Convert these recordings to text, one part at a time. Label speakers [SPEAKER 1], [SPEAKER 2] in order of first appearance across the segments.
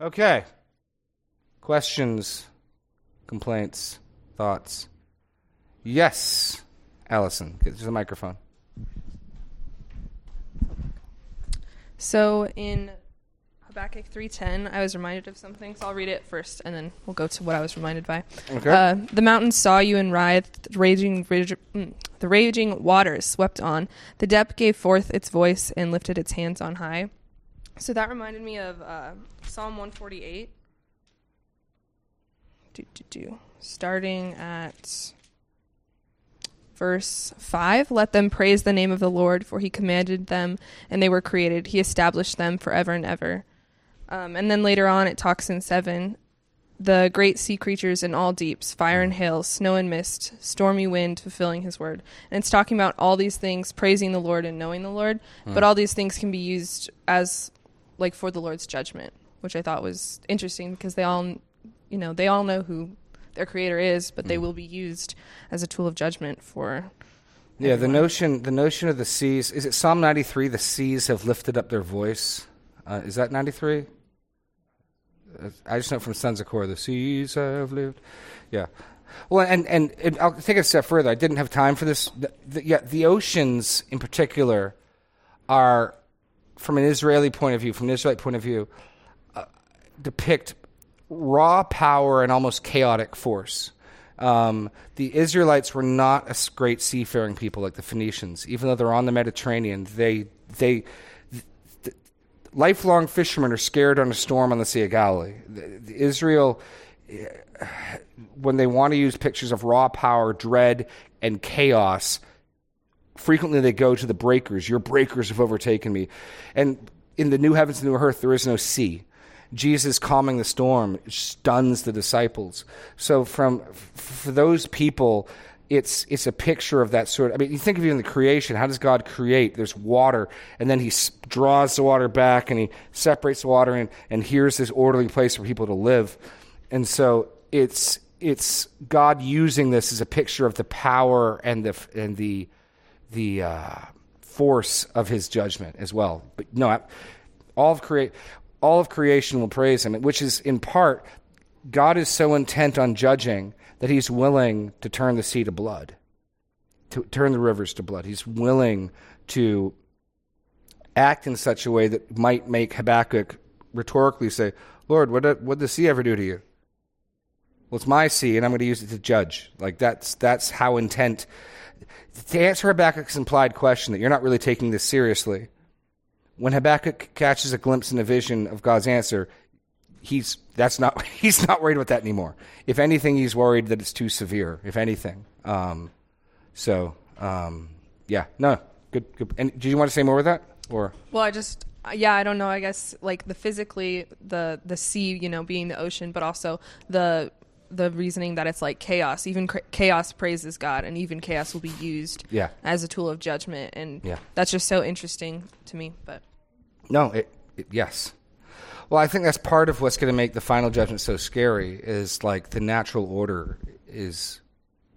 [SPEAKER 1] Okay. Questions, complaints, thoughts? Yes, Allison. Get to the microphone.
[SPEAKER 2] So in Habakkuk 3:10, I was reminded of something, so I'll read it first, and then we'll go to what I was reminded by.
[SPEAKER 1] Okay.
[SPEAKER 2] Uh, the mountains saw you and writhed, the raging, rage, mm, the raging waters swept on. The depth gave forth its voice and lifted its hands on high. So that reminded me of uh, Psalm 148. Do, do, do. Starting at verse 5 Let them praise the name of the Lord, for he commanded them, and they were created. He established them forever and ever. Um, and then later on, it talks in 7 the great sea creatures in all deeps, fire and hail, snow and mist, stormy wind, fulfilling his word. And it's talking about all these things, praising the Lord and knowing the Lord. But all these things can be used as, like, for the Lord's judgment, which I thought was interesting because they all, you know, they all know who their creator is, but they will be used as a tool of judgment for.
[SPEAKER 1] Yeah, the notion the notion of the seas is it Psalm ninety three? The seas have lifted up their voice. Uh, is that ninety three? I just know from Sons of Korah, the seas have lived. Yeah. Well, and, and, and I'll take it a step further. I didn't have time for this. The, the, yeah, the oceans in particular are, from an Israeli point of view, from an Israelite point of view, uh, depict raw power and almost chaotic force. Um, the Israelites were not a great seafaring people like the Phoenicians. Even though they're on the Mediterranean, they they lifelong fishermen are scared on a storm on the Sea of Galilee. The, the Israel, eh, when they want to use pictures of raw power, dread, and chaos, frequently they go to the breakers. Your breakers have overtaken me. And in the new heavens and new earth, there is no sea. Jesus calming the storm stuns the disciples. So, from for those people, it's it's a picture of that sort. I mean, you think of even the creation. How does God create? There's water, and then He draws the water back, and He separates the water, and and here's this orderly place for people to live. And so it's it's God using this as a picture of the power and the and the the uh, force of His judgment as well. But no, all of create all of creation will praise Him, which is in part God is so intent on judging that He's willing to turn the sea to blood, to turn the rivers to blood. He's willing to act in such a way that might make Habakkuk rhetorically say, "Lord, what did, what did the sea ever do to you?" Well, it's my sea, and I'm going to use it to judge. Like that's that's how intent. To answer Habakkuk's implied question that you're not really taking this seriously, when Habakkuk catches a glimpse in a vision of God's answer, he's that's not he's not worried about that anymore. If anything, he's worried that it's too severe. If anything, um, so um, yeah, no, good, good. And do you want to say more with that, or
[SPEAKER 2] Well, I just yeah, I don't know. I guess like the physically the the sea, you know, being the ocean, but also the the reasoning that it's like chaos. Even cra- chaos praises God, and even chaos will be used
[SPEAKER 1] yeah,
[SPEAKER 2] as a tool of judgment, and
[SPEAKER 1] Yeah.
[SPEAKER 2] that's just so interesting to me. But
[SPEAKER 1] no, it, it, yes. Well, I think that's part of what's going to make the final judgment so scary. Is like the natural order is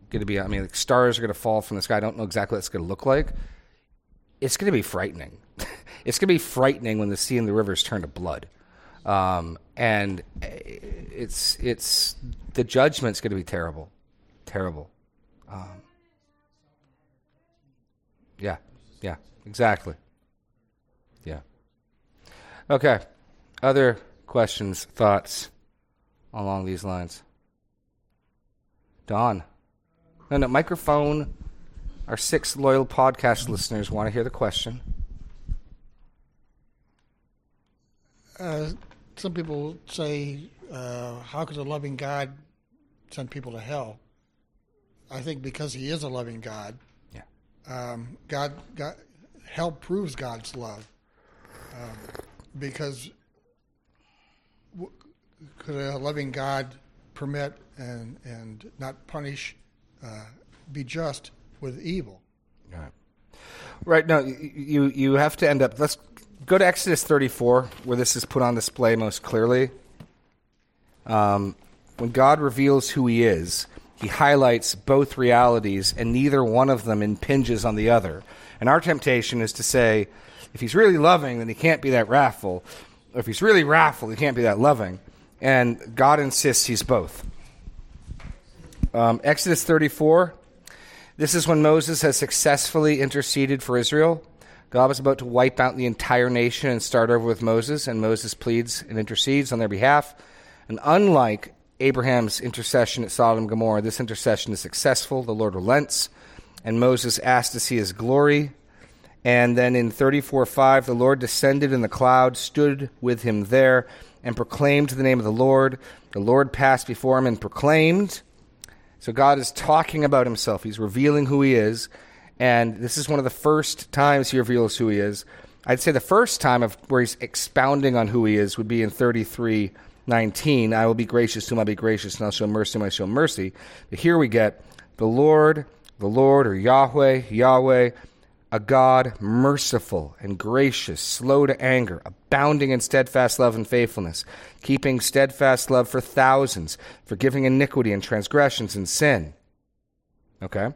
[SPEAKER 1] going to be. I mean, like stars are going to fall from the sky. I don't know exactly what it's going to look like. It's going to be frightening. it's going to be frightening when the sea and the rivers turn to blood. Um, and it's it's the judgment's going to be terrible, terrible. Um, yeah, yeah, exactly. Yeah. Okay. Other questions, thoughts along these lines? Don. No, no, microphone. Our six loyal podcast listeners want to hear the question.
[SPEAKER 3] Uh, some people say, uh, "How could a loving God send people to hell?" I think because He is a loving God.
[SPEAKER 1] Yeah.
[SPEAKER 3] Um, God, God, hell proves God's love. Um, because w- could a loving God permit and and not punish, uh, be just with evil?
[SPEAKER 1] Right. Right. No, you you have to end up. Let's go to Exodus 34, where this is put on display most clearly. Um, when God reveals who He is, He highlights both realities, and neither one of them impinges on the other. And our temptation is to say, if He's really loving, then He can't be that wrathful. Or if he's really wrathful, he can't be that loving. And God insists he's both. Um, Exodus 34. This is when Moses has successfully interceded for Israel. God was about to wipe out the entire nation and start over with Moses, and Moses pleads and intercedes on their behalf. And unlike Abraham's intercession at Sodom and Gomorrah, this intercession is successful. The Lord relents, and Moses asks to see his glory. And then in 34 5, the Lord descended in the cloud, stood with him there, and proclaimed the name of the Lord. The Lord passed before him and proclaimed. So God is talking about himself. He's revealing who he is. And this is one of the first times he reveals who he is. I'd say the first time of where he's expounding on who he is would be in 33 19. I will be gracious to whom I'll be gracious, and I'll show mercy to whom I show mercy. But here we get the Lord, the Lord, or Yahweh, Yahweh, a God merciful and gracious, slow to anger, abounding in steadfast love and faithfulness, keeping steadfast love for thousands, forgiving iniquity and transgressions and sin. Okay?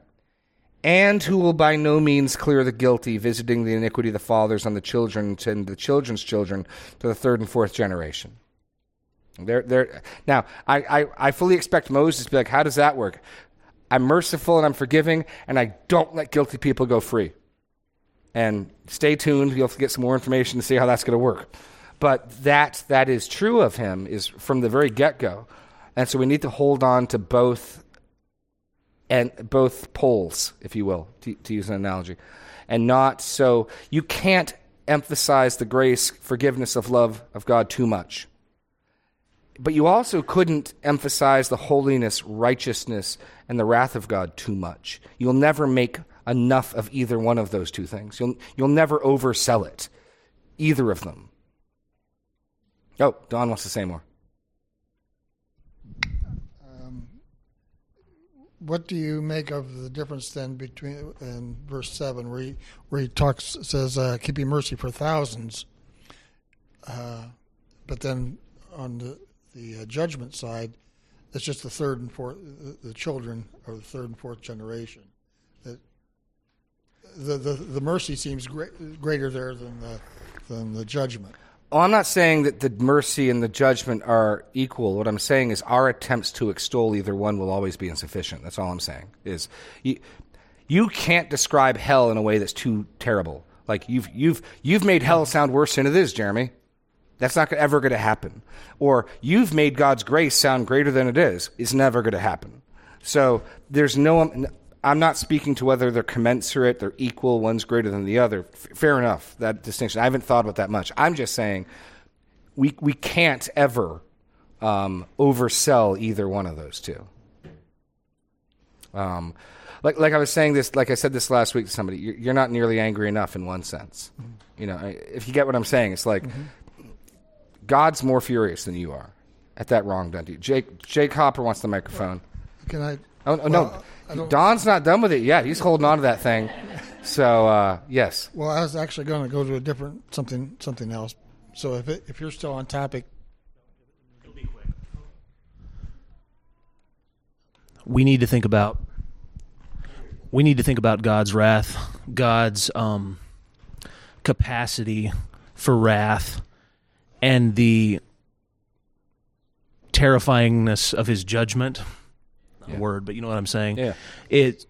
[SPEAKER 1] And who will by no means clear the guilty, visiting the iniquity of the fathers on the children and the children's children to the third and fourth generation. They're, they're, now, I, I, I fully expect Moses to be like, how does that work? I'm merciful and I'm forgiving, and I don't let guilty people go free. And stay tuned. You'll get some more information to see how that's going to work. But that that is true of him is from the very get go, and so we need to hold on to both and both poles, if you will, to, to use an analogy, and not so you can't emphasize the grace, forgiveness of love of God too much. But you also couldn't emphasize the holiness, righteousness, and the wrath of God too much. You'll never make enough of either one of those two things. You'll, you'll never oversell it, either of them. Oh, Don wants to say more.
[SPEAKER 3] What do you make of the difference then between in verse seven, where he where he talks says, uh, "Keeping mercy for thousands, uh, but then on the the uh, judgment side, it's just the third and fourth, the, children or the third and fourth generation. That the the, the mercy seems great, greater there than the than the judgment.
[SPEAKER 1] Well, I'm not saying that the mercy and the judgment are equal. What I'm saying is our attempts to extol either one will always be insufficient. That's all I'm saying. Is you, you can't describe hell in a way that's too terrible. Like you've you've you've made hell sound worse than it is, Jeremy. That's not ever going to happen. Or you've made God's grace sound greater than it is. It's never going to happen. So there's no. I'm not speaking to whether they're commensurate, they're equal, one's greater than the other. F- fair enough, that distinction. I haven't thought about that much. I'm just saying we, we can't ever um, oversell either one of those two. Um, like, like I was saying this, like I said this last week to somebody, you're, you're not nearly angry enough in one sense. Mm-hmm. You know, if you get what I'm saying, it's like mm-hmm. God's more furious than you are at that wrong done to you. Jake, Jake Hopper wants the microphone.
[SPEAKER 3] Can I?
[SPEAKER 1] Oh, oh well, no, Don's not done with it yet. He's holding on to that thing. So uh, yes.
[SPEAKER 3] Well, I was actually going to go to a different something something else. So if it, if you're still on topic,
[SPEAKER 4] we need to think about we need to think about God's wrath, God's um, capacity for wrath, and the terrifyingness of His judgment yeah. word, but you know what I'm saying.
[SPEAKER 1] Yeah.
[SPEAKER 4] It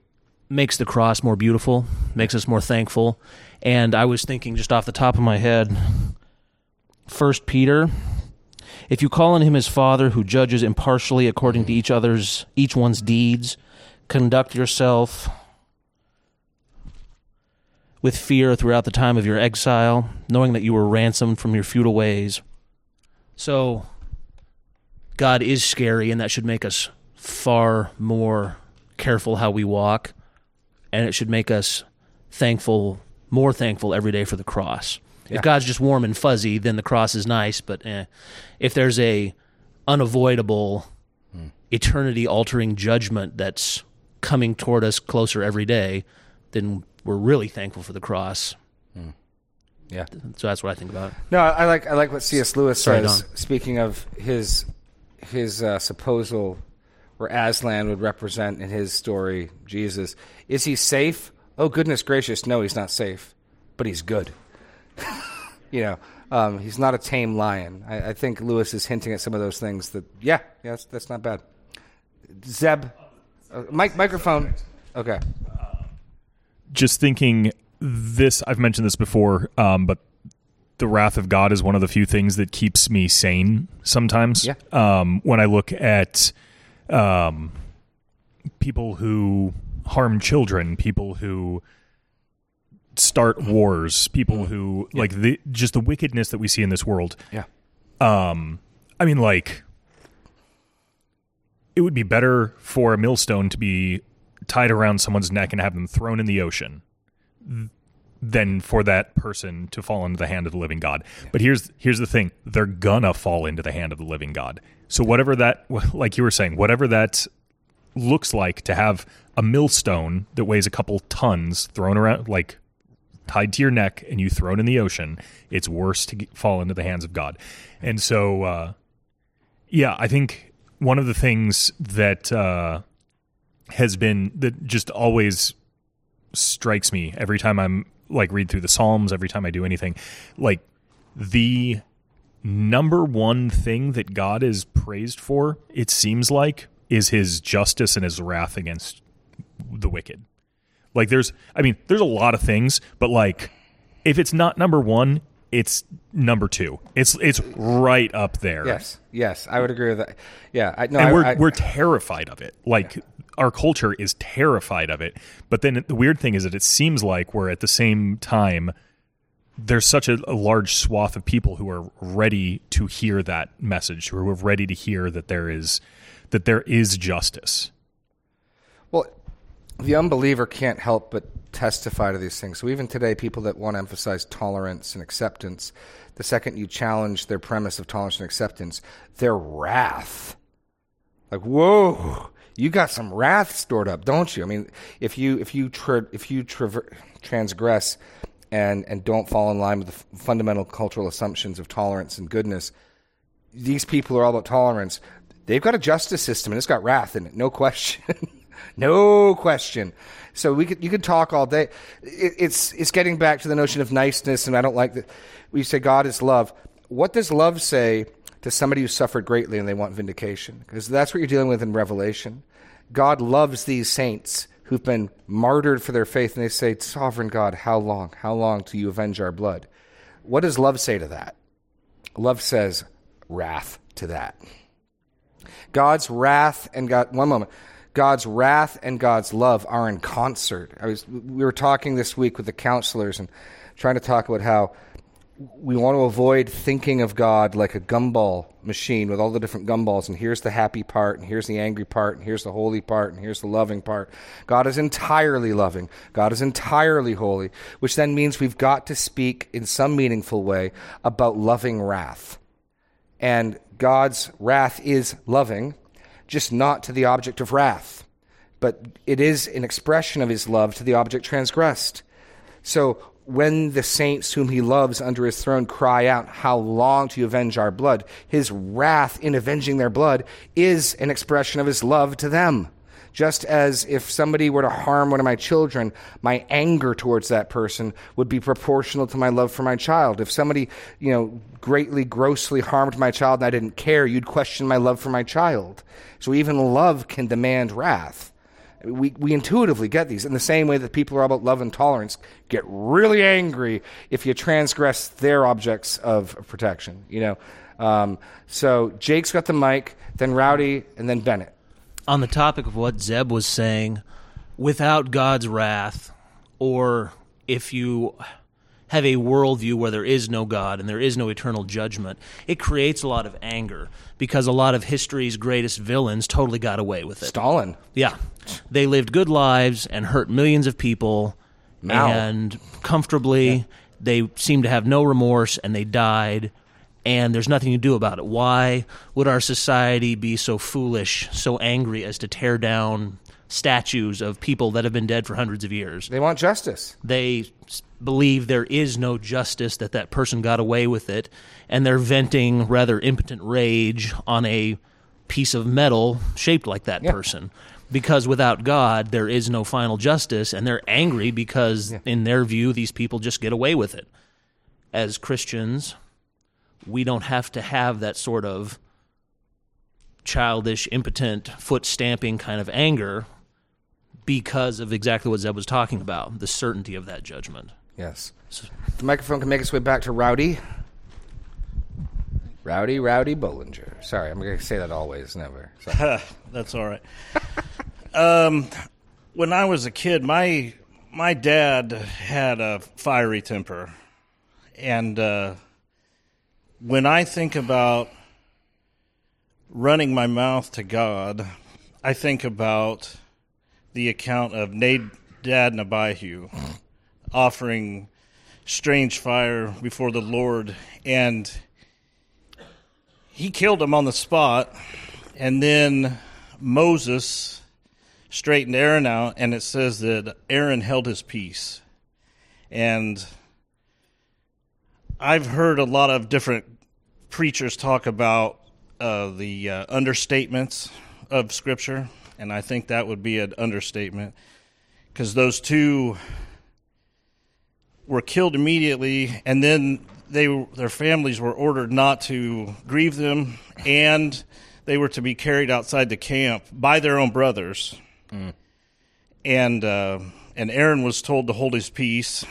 [SPEAKER 4] makes the cross more beautiful, makes us more thankful. And I was thinking just off the top of my head, First Peter, if you call on him as Father who judges impartially according to each other's each one's deeds, conduct yourself with fear throughout the time of your exile, knowing that you were ransomed from your futile ways. So God is scary and that should make us far more careful how we walk, and it should make us thankful, more thankful every day for the cross. Yeah. If God's just warm and fuzzy, then the cross is nice. But eh, if there's a unavoidable, hmm. eternity-altering judgment that's coming toward us closer every day, then we're really thankful for the cross.
[SPEAKER 1] Hmm. Yeah.
[SPEAKER 4] So that's what I think about it.
[SPEAKER 1] No, I like I like what C.S. Lewis Sorry, says. Don. Speaking of his his uh, supposal where Aslan would represent in his story Jesus. Is he safe? Oh, goodness gracious, no, he's not safe, but he's good. you know, Um, he's not a tame lion. I, I think Lewis is hinting at some of those things. That yeah, yeah, that's, that's not bad. Zeb, uh, mic microphone. Okay.
[SPEAKER 5] just thinking this i've mentioned this before um, but the wrath of god is one of the few things that keeps me sane sometimes
[SPEAKER 1] Yeah.
[SPEAKER 5] um, when i look at um, people who harm children people who start wars people who like the just the wickedness that we see in this world.
[SPEAKER 1] Yeah.
[SPEAKER 5] um i mean like it would be better for a millstone to be tied around someone's neck and have them thrown in the ocean than for that person to fall into the hand of the living god. But here's here's the thing. They're gonna fall into the hand of the living god. So whatever that like you were saying whatever that looks like to have a millstone that weighs a couple tons thrown around like tied to your neck and you thrown in the ocean, it's worse to fall into the hands of God. And so, uh, yeah, I think one of the things that uh, has been that just always strikes me every time I'm like read through the Psalms, every time I do anything, like the number one thing that God is praised for, it seems like, is his justice and his wrath against the wicked. Like there's I mean, there's a lot of things, but like if it's not number 1, it's number 2. It's it's right up there.
[SPEAKER 1] Yes. Yes. I would agree with that. Yeah. I, no.
[SPEAKER 5] And
[SPEAKER 1] I,
[SPEAKER 5] we're
[SPEAKER 1] I,
[SPEAKER 5] we're terrified of it. Like our culture is terrified of it. But then the weird thing is that it seems like we're at the same time there's such a, a large swath of people who are ready to hear that message, who are ready to hear that there is that there is justice.
[SPEAKER 1] Well, the unbeliever can't help but testify to these things. So even today, people that want to emphasize tolerance and acceptance, the second you challenge their premise of tolerance and acceptance, their wrath. Like, whoa, you got some wrath stored up, don't you? I mean, if you if you tra- if you traver- transgress and and don't fall in line with the fundamental cultural assumptions of tolerance and goodness, these people are all about tolerance. They've got a justice system and it's got wrath in it, no question. No question. So we could you could talk all day. It, it's it's getting back to the notion of niceness, and I don't like that. We say God is love. What does love say to somebody who suffered greatly and they want vindication? Because that's what you're dealing with in Revelation. God loves these saints who've been martyred for their faith, and they say, "Sovereign God, how long? How long till you avenge our blood?" What does love say to that? Love says wrath to that. God's wrath and God one moment. God's wrath and God's love are in concert. I was we were talking this week with the counselors and trying to talk about how we want to avoid thinking of God like a gumball machine with all the different gumballs and here's the happy part and here's the angry part and here's the holy part and here's the loving part. God is entirely loving. God is entirely holy, which then means we've got to speak in some meaningful way about loving wrath. And God's wrath is loving, just not to the object of wrath, but it is an expression of his love to the object transgressed. So when the saints whom he loves under his throne cry out, How long to avenge our blood? His wrath in avenging their blood is an expression of his love to them. Just as if somebody were to harm one of my children, my anger towards that person would be proportional to my love for my child. If somebody, you know, greatly, grossly harmed my child and I didn't care, you'd question my love for my child. So even love can demand wrath. We, we intuitively get these in the same way that people who are about love and tolerance get really angry if you transgress their objects of protection, you know. Um, so Jake's got the mic, then Rowdy, and then Bennett.
[SPEAKER 4] On the topic of what Zeb was saying, without God's wrath, or if you have a worldview where there is no God and there is no eternal judgment, it creates a lot of anger because a lot of history's greatest villains totally got away with it.
[SPEAKER 1] Stalin.
[SPEAKER 4] Yeah. They lived good lives and hurt millions of people
[SPEAKER 1] Mao.
[SPEAKER 4] and comfortably. They seemed to have no remorse and they died and there's nothing to do about it. Why would our society be so foolish, so angry as to tear down statues of people that have been dead for hundreds of years?
[SPEAKER 1] They want justice.
[SPEAKER 4] They believe there is no justice, that that person got away with it, and they're venting rather impotent rage on a piece of metal shaped like that person. Because without God, there is no final justice, and they're angry because, in their view, these people just get away with it. As Christians, we don't have to have that sort of childish, impotent, foot stamping kind of anger because of exactly what Zeb was talking about the certainty of that judgment.
[SPEAKER 1] Yes. The microphone can make its way back to Rowdy. Rowdy, Rowdy Bollinger. Sorry, I'm going to say that always, never.
[SPEAKER 6] That's all right. um, when I was a kid, my my dad had a fiery temper, and uh, when I think about running my mouth to God, I think about the account of Nadab and Abihu offering strange fire before the Lord, and he killed him on the spot, and then Moses straightened Aaron out, and it says that Aaron held his peace. And I've heard a lot of different preachers talk about uh, the uh, understatements of Scripture, and I think that would be an understatement because those two were killed immediately, and then they their families were ordered not to grieve them, and they were to be carried outside the camp by their own brothers. And uh, and Aaron was told to hold his peace,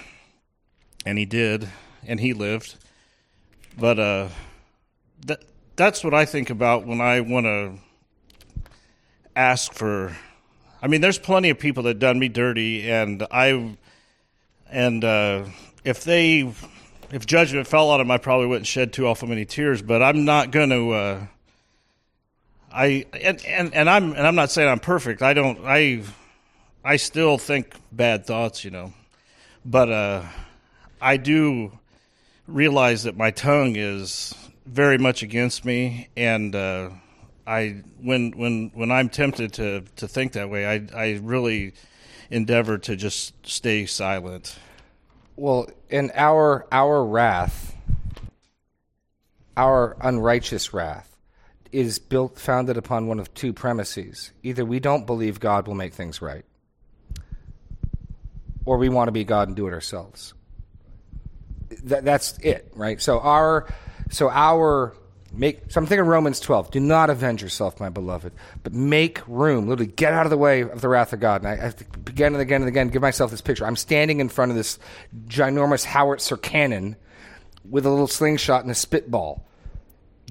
[SPEAKER 6] and he did, and he lived. But uh, that that's what I think about when I want to ask for. I mean, there's plenty of people that done me dirty, and I and uh, if they if judgment fell on them, I probably wouldn't shed too awful many tears. But I'm not going to. Uh, I and, and and I'm and I'm not saying I'm perfect. I don't. I I still think bad thoughts, you know. But uh, I do realize that my tongue is very much against me, and uh, I when when when I'm tempted to to think that way, I I really endeavor to just stay silent.
[SPEAKER 1] Well, in our our wrath, our unrighteous wrath, is built founded upon one of two premises. Either we don't believe God will make things right, or we want to be God and do it ourselves. That, that's it, right? So our so our make so I'm thinking Romans 12. Do not avenge yourself, my beloved, but make room. Literally, get out of the way of the wrath of God. And I, I again and again and again give myself this picture. I'm standing in front of this ginormous howitzer cannon with a little slingshot and a spitball.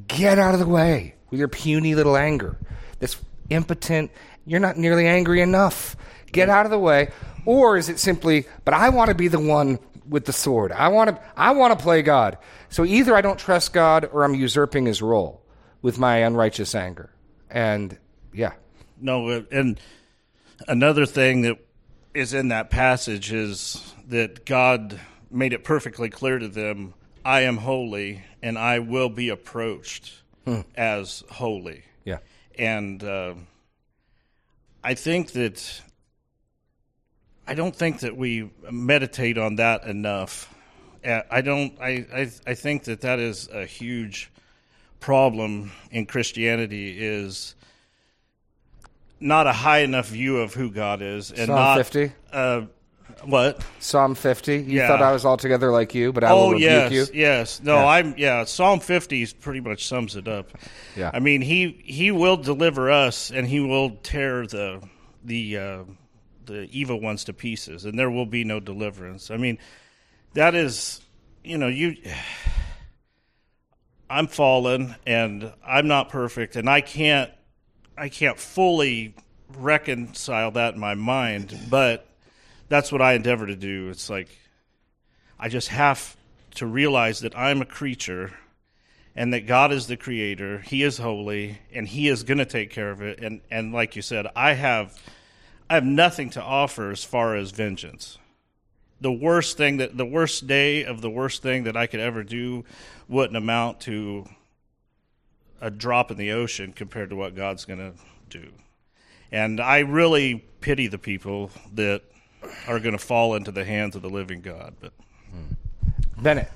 [SPEAKER 1] Get out of the way with your puny little anger. This impotent, you're not nearly angry enough. Get out of the way. Or is it simply, but I want to be the one with the sword. I want to I want to play God. So either I don't trust God or I'm usurping his role with my unrighteous anger. And yeah.
[SPEAKER 6] No, and another thing that is in that passage is that God made it perfectly clear to them, I am holy and I will be approached as holy.
[SPEAKER 1] Yeah.
[SPEAKER 6] And uh, I think that I don't think that we meditate on that enough. Uh, I don't. I, I I think that that is a huge problem in Christianity. Is not a high enough view of who God is, and
[SPEAKER 1] Psalm
[SPEAKER 6] not
[SPEAKER 1] 50?
[SPEAKER 6] Uh, what?
[SPEAKER 1] Psalm 50. You
[SPEAKER 6] Yeah.
[SPEAKER 1] thought I was altogether like you, but I
[SPEAKER 6] oh
[SPEAKER 1] will rebuke
[SPEAKER 6] yes,
[SPEAKER 1] you.
[SPEAKER 6] yes. No,
[SPEAKER 1] Yeah.
[SPEAKER 6] I'm yeah. Psalm fifty pretty much sums it up.
[SPEAKER 1] Yeah.
[SPEAKER 6] I mean he he will deliver us, and he will tear the the uh, the evil ones to pieces, and there will be no deliverance. I mean that is you know you. I'm fallen, and I'm not perfect, and I can't I can't fully reconcile that in my mind, but that's what I endeavor to do. It's like I just have to realize that I'm a creature and that God is the creator. He is holy and he is going to take care of it and and like you said, I have I have nothing to offer as far as vengeance. The worst thing that the worst day of the worst thing that I could ever do wouldn't amount to a drop in the ocean compared to what God's going to do. And I really pity the people that are going to fall into the hands of the living God. But hmm.
[SPEAKER 1] Bennett.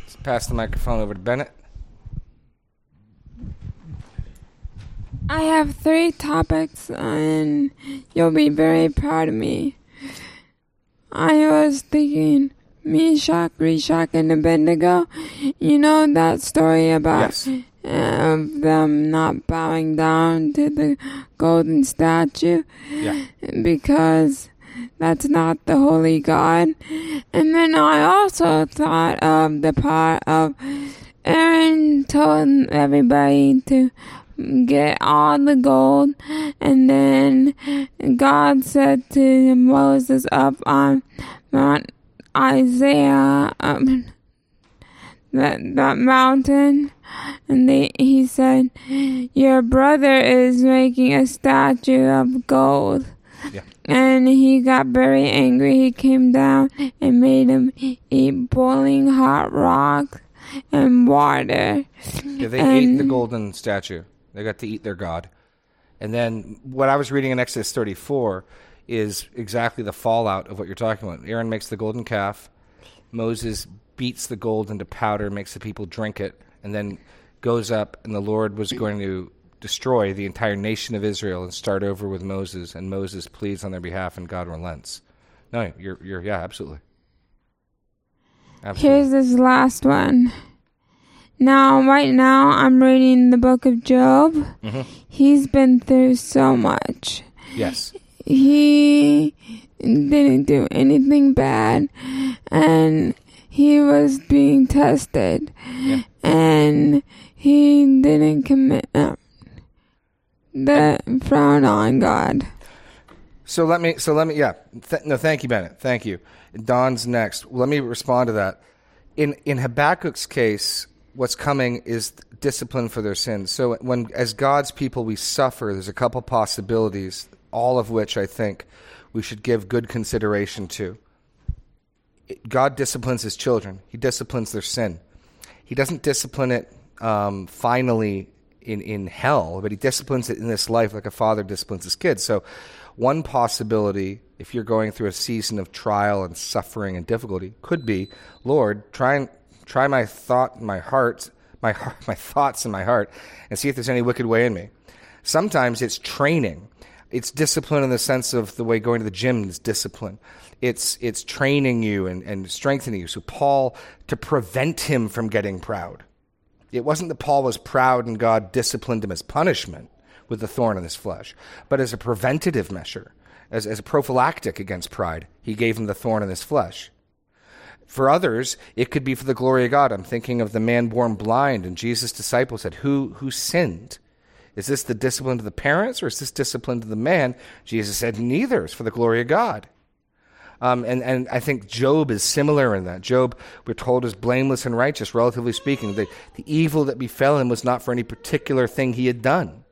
[SPEAKER 1] Let's pass the microphone over to Bennett.
[SPEAKER 7] I have three topics, and you'll be very proud of me. I was thinking Meshach, Reshach, and Abednego. You know that story about
[SPEAKER 1] Yes.
[SPEAKER 7] of them not bowing down to the golden statue
[SPEAKER 1] Yeah.
[SPEAKER 7] because that's not the holy God. And then I also thought of the part of Aaron told everybody to get all the gold, and then God said to Moses up on Mount Isaiah, um, that that mountain, and they, he said, "Your brother is making a statue of gold."
[SPEAKER 1] Yeah.
[SPEAKER 7] And he got very angry. He came down and made him eat boiling hot rock and water.
[SPEAKER 1] Yeah, they ate the golden statue. They got to eat their god. And then what I was reading in Exodus 34 is exactly the fallout of what you're talking about. Aaron makes the golden calf. Moses beats the gold into powder, makes the people drink it, and then goes up. And the Lord was going to destroy the entire nation of Israel and start over with Moses. And Moses pleads on their behalf, and God relents. No, you're, you're yeah, absolutely. Absolutely.
[SPEAKER 7] Here's this last one. Now, right now, I'm reading the book of Job.
[SPEAKER 1] Mhm.
[SPEAKER 7] He's been through so much.
[SPEAKER 1] yes.
[SPEAKER 7] He didn't do anything bad, and he was being tested,
[SPEAKER 1] Yeah.
[SPEAKER 7] and he didn't commit uh, the frown on God.
[SPEAKER 1] So let me, so let me, yeah. Th- no, thank you, Bennett. Thank you. Don's next. Let me respond to that. In in Habakkuk's case, what's coming is discipline for their sins. So when, as God's people, we suffer. There's a couple possibilities, all of which I think we should give good consideration to. God disciplines His children. He disciplines their sin. He doesn't discipline it um, finally in, in hell, but he disciplines it in this life like a father disciplines his kids. So, one possibility, if you're going through a season of trial and suffering and difficulty, could be, Lord, try and try my thought, my heart, my heart, my thoughts in my heart, and see if there's any wicked way in me. Sometimes it's training. It's discipline in the sense of the way going to the gym is discipline. It's it's training you and, and strengthening you. So Paul to prevent him from getting proud. It wasn't that Paul was proud and God disciplined him as punishment with the thorn in his flesh, but as a preventative measure, as, as a prophylactic against pride, he gave him the thorn in his flesh. For others, it could be for the glory of God. I'm thinking of the man born blind, and Jesus' disciples said, Who who sinned? Is this the discipline of the parents or is this discipline of the man? Jesus said, Neither. It's for the glory of God. Um, and, and I think Job is similar in that. Job, we're told, is blameless and righteous, relatively speaking. The, the evil that befell him was not for any particular thing he had done.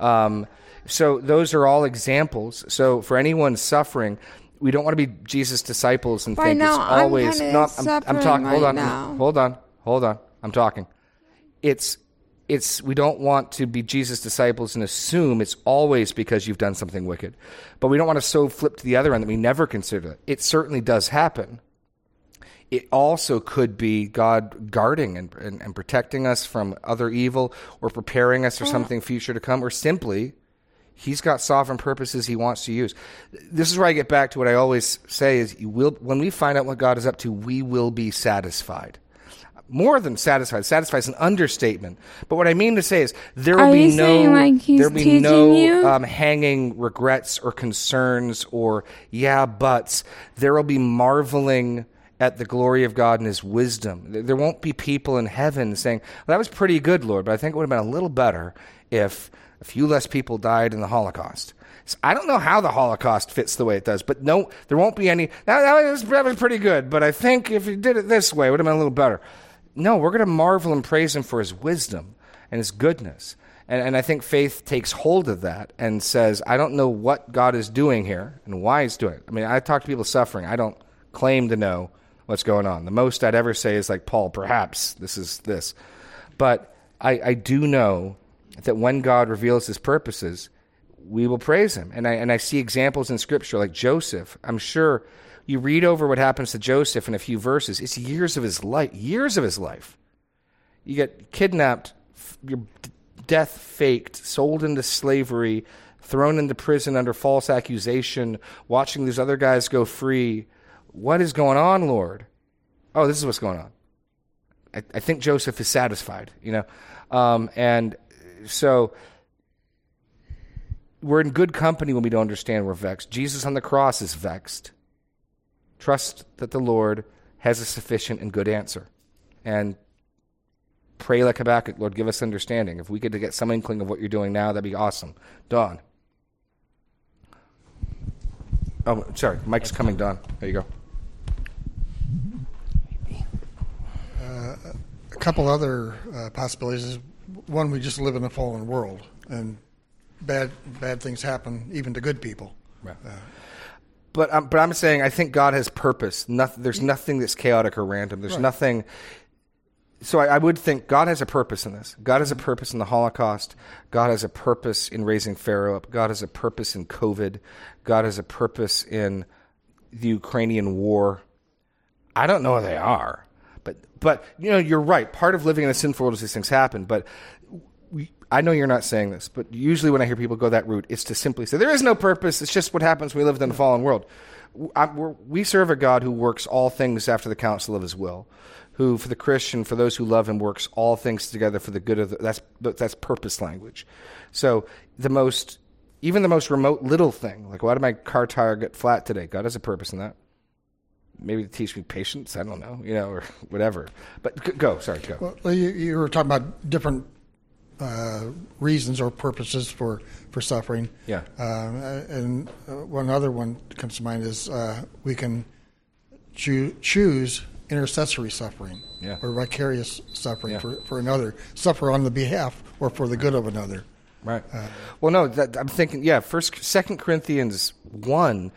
[SPEAKER 1] Um, so those are all examples. So for anyone suffering, we don't want to be Jesus' disciples and
[SPEAKER 7] Right
[SPEAKER 1] think
[SPEAKER 7] now,
[SPEAKER 1] it's
[SPEAKER 7] I'm
[SPEAKER 1] always not. I'm, I'm talking. hold
[SPEAKER 7] right
[SPEAKER 1] on.
[SPEAKER 7] now.
[SPEAKER 1] Hold on. Hold on. I'm talking. It's it's we don't want to be Jesus' disciples and assume it's always because you've done something wicked. But we don't want to so flip to the other end that we never consider it. It certainly does happen. It also could be God guarding and, and, and protecting us from other evil or preparing us for uh. something future to come, or simply He's got sovereign purposes he wants to use. This is where I get back to what I always say is you will when we find out what God is up to, we will be satisfied. More than satisfied. Satisfied is an understatement. But what I mean to say is there will
[SPEAKER 7] Are
[SPEAKER 1] be no
[SPEAKER 7] like,
[SPEAKER 1] there will be no um, hanging regrets or concerns or yeah buts. There will be marveling at the glory of God and His wisdom. There- won't be people in heaven saying, "Well, that was pretty good, Lord, but I think it would have been a little better if few less people died in the Holocaust." So I don't know how the Holocaust fits the way it does, but no, there won't be any. That, that, was, was pretty good, but I think if you did it this way, it would have been a little better. No, we're going to marvel and praise Him for His wisdom and His goodness. And, and I think faith takes hold of that and says, I don't know what God is doing here and why He's doing it. I mean, I talk to people suffering. I don't claim to know what's going on. The most I'd ever say is like, Paul, perhaps this is this. But I, I do know that when God reveals His purposes, we will praise Him. And I, and I see examples in Scripture like Joseph. I'm sure you read over what happens to Joseph in a few verses. It's years of his life, years of his life. You get kidnapped, your death faked, sold into slavery, thrown into prison under false accusation, watching these other guys go free. What is going on, Lord? oh, this is what's going on. I, I think Joseph is satisfied, you know, um, and so we're in good company when we don't understand we're vexed. Jesus on the cross is vexed. Trust that the Lord has a sufficient and good answer. And pray like Habakkuk, Lord, give us understanding. If we could get some inkling of what you're doing now, that'd be awesome. Don. Oh, sorry. Mike's coming, Don. There you go.
[SPEAKER 3] A couple other uh, possibilities. One, we just live in a fallen world, and bad bad things happen even to good people.
[SPEAKER 1] But um, but I'm saying I think God has purpose. Nothing, there's nothing that's chaotic or random. There's nothing. So I, I would think God has a purpose in this. God has a purpose in the Holocaust. God has a purpose in raising Pharaoh up. God has a purpose in COVID. God has a purpose in the Ukrainian war. I don't know what they are, but but you know you're right. Part of living in a sinful world is these things happen. But we, I know you're not saying this, but usually when I hear people go that route, it's to simply say there is no purpose. It's just what happens when we live in a fallen world. I, we're, we serve a God who works all things after the counsel of His will, who, for the Christian, for those who love Him, works all things together for the good of the, that's that's purpose language. So the most, even the most remote little thing, like why did my car tire get flat today? God has a purpose in that. Maybe to teach me patience. I don't know, you know, or whatever. But go. Sorry, go.
[SPEAKER 3] Well, you, you were talking about different uh, reasons or purposes for, for suffering.
[SPEAKER 1] Yeah.
[SPEAKER 3] Um, and uh, one other one that comes to mind is uh, we can choo- choose intercessory suffering
[SPEAKER 1] Yeah.
[SPEAKER 3] or vicarious suffering
[SPEAKER 1] Yeah.
[SPEAKER 3] for, for another, suffer on the behalf or for the good of another.
[SPEAKER 1] Right. well, no, that, I'm thinking, yeah, First, Second Corinthians one,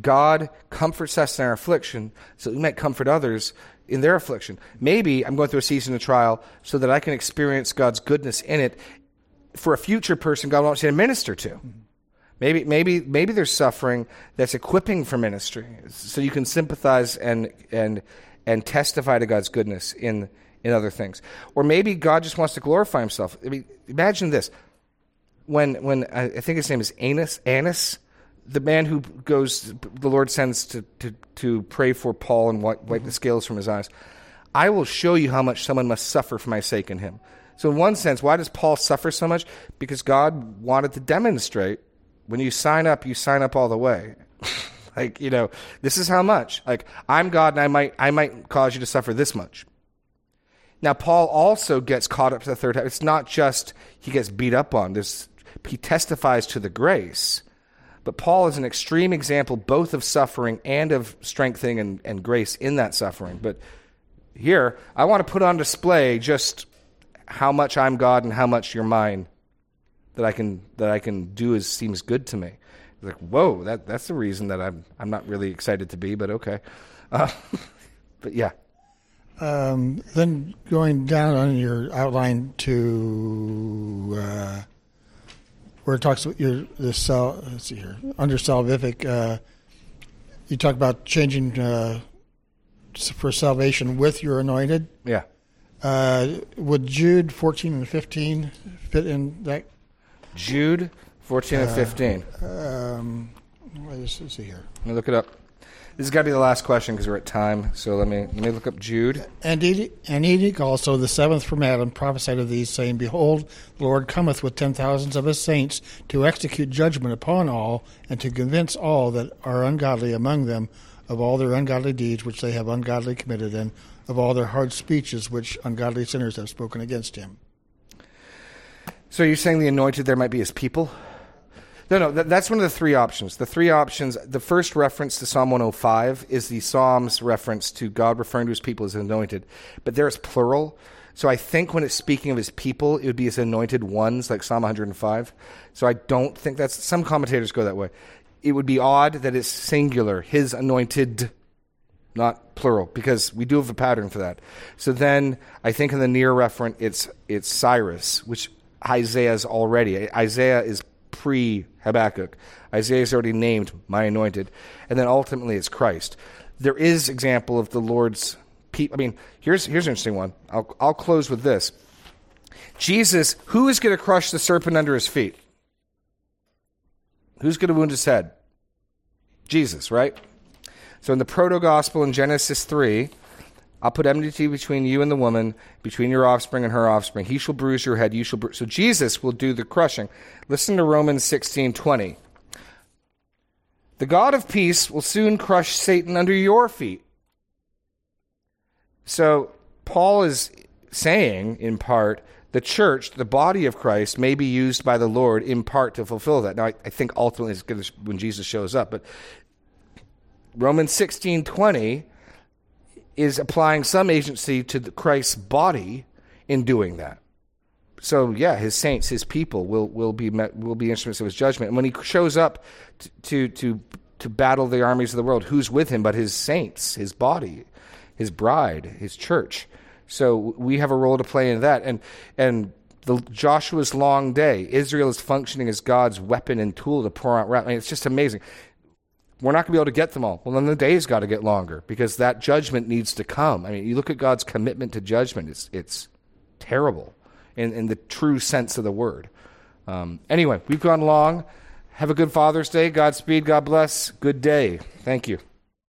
[SPEAKER 1] God comforts us in our affliction, so we might comfort others in their affliction. Maybe I'm going through a season of trial so that I can experience God's goodness in it for a future person God wants you to minister to. Maybe, maybe, maybe there's suffering that's equipping for ministry, so you can sympathize and and and testify to God's goodness in in other things. Or maybe God just wants to glorify Himself. I mean, imagine this: when when I I think his name is Ananias Ananias, the man who goes, the Lord sends to to, to pray for Paul and wipe, wipe the mm-hmm. scales from his eyes. I will show you how much someone must suffer for my sake in him. So, in one sense, why does Paul suffer so much? Because God wanted to demonstrate when you sign up, you sign up all the way. like, you know, this is how much. Like, I'm God and I might, I might cause you to suffer this much. Now, Paul also gets caught up to the third. time. It's not just he gets beat up on. There's, he testifies to the grace. But Paul is an extreme example both of suffering and of strengthening and, and grace in that suffering. But here, I want to put on display just how much I'm God and how much you're mine that I can that I can do as seems good to me. It's like, whoa, that that's the reason that I'm I'm not really excited to be, but okay. Uh, but yeah.
[SPEAKER 3] Um, then going down on your outline to uh, where it talks about your the sal, let's see here under salvific, uh, you talk about changing uh, for salvation with your anointed.
[SPEAKER 1] Yeah.
[SPEAKER 3] Uh, would Jude fourteen and fifteen fit in that?
[SPEAKER 1] Jude 14 and 15.
[SPEAKER 3] Um, let's let's see here.
[SPEAKER 1] Let me look it up. This has got to be the last question because we're at time. So let me let me look up Jude.
[SPEAKER 3] And Enoch, and Enoch also, the seventh from Adam, prophesied of these, saying, Behold, the Lord cometh with ten thousands of his saints to execute judgment upon all, and to convince all that are ungodly among them of all their ungodly deeds which they have ungodly committed, and of all their hard speeches which ungodly sinners have spoken against him.
[SPEAKER 1] So you're saying the anointed there might be his people? No, no, that, that's one of the three options. The three options, the first reference to Psalm 105 is the Psalm's reference to God referring to his people as anointed. But there's plural. So I think when it's speaking of his people, it would be his anointed ones, like Psalm 105. So I don't think that's, some commentators go that way. It would be odd that it's singular, his anointed, not plural, because we do have a pattern for that. So then I think in the near referent, it's, it's Cyrus, which Isaiah's already. Isaiah is pre Habakkuk. Isaiah's already named my anointed. And then ultimately it's Christ. There is example of the Lord's people. I mean, here's, here's an interesting one. I'll, I'll close with this. Jesus, who is going to crush the serpent under his feet? Who's going to wound his head? Jesus, right? So in the proto gospel in Genesis 3, I'll put enmity between you and the woman, between your offspring and her offspring. He shall bruise your head, you shall bruise. So Jesus will do the crushing. Listen to Romans 16 20. The God of peace will soon crush Satan under your feet. So Paul is saying, in part, the church, the body of Christ, may be used by the Lord in part to fulfill that. Now, I, I think ultimately it's when Jesus shows up, but Romans sixteen twenty is applying some agency to Christ's body in doing that. So yeah, his saints, his people will will be met, will be instruments of his judgment. And when he shows up t- to to to battle the armies of the world, who's with him but his saints, his body, his bride, his church. So we have a role to play in that. And and the Joshua's long day, Israel is functioning as God's weapon and tool to pour out wrath. I mean, it's just amazing. We're not going to be able to get them all. Well, then the day's got to get longer because that judgment needs to come. I mean, you look at God's commitment to judgment; it's it's terrible in, in the true sense of the word. Um, anyway, we've gone long. Have a good Father's Day. Godspeed. God bless. Good day. Thank you.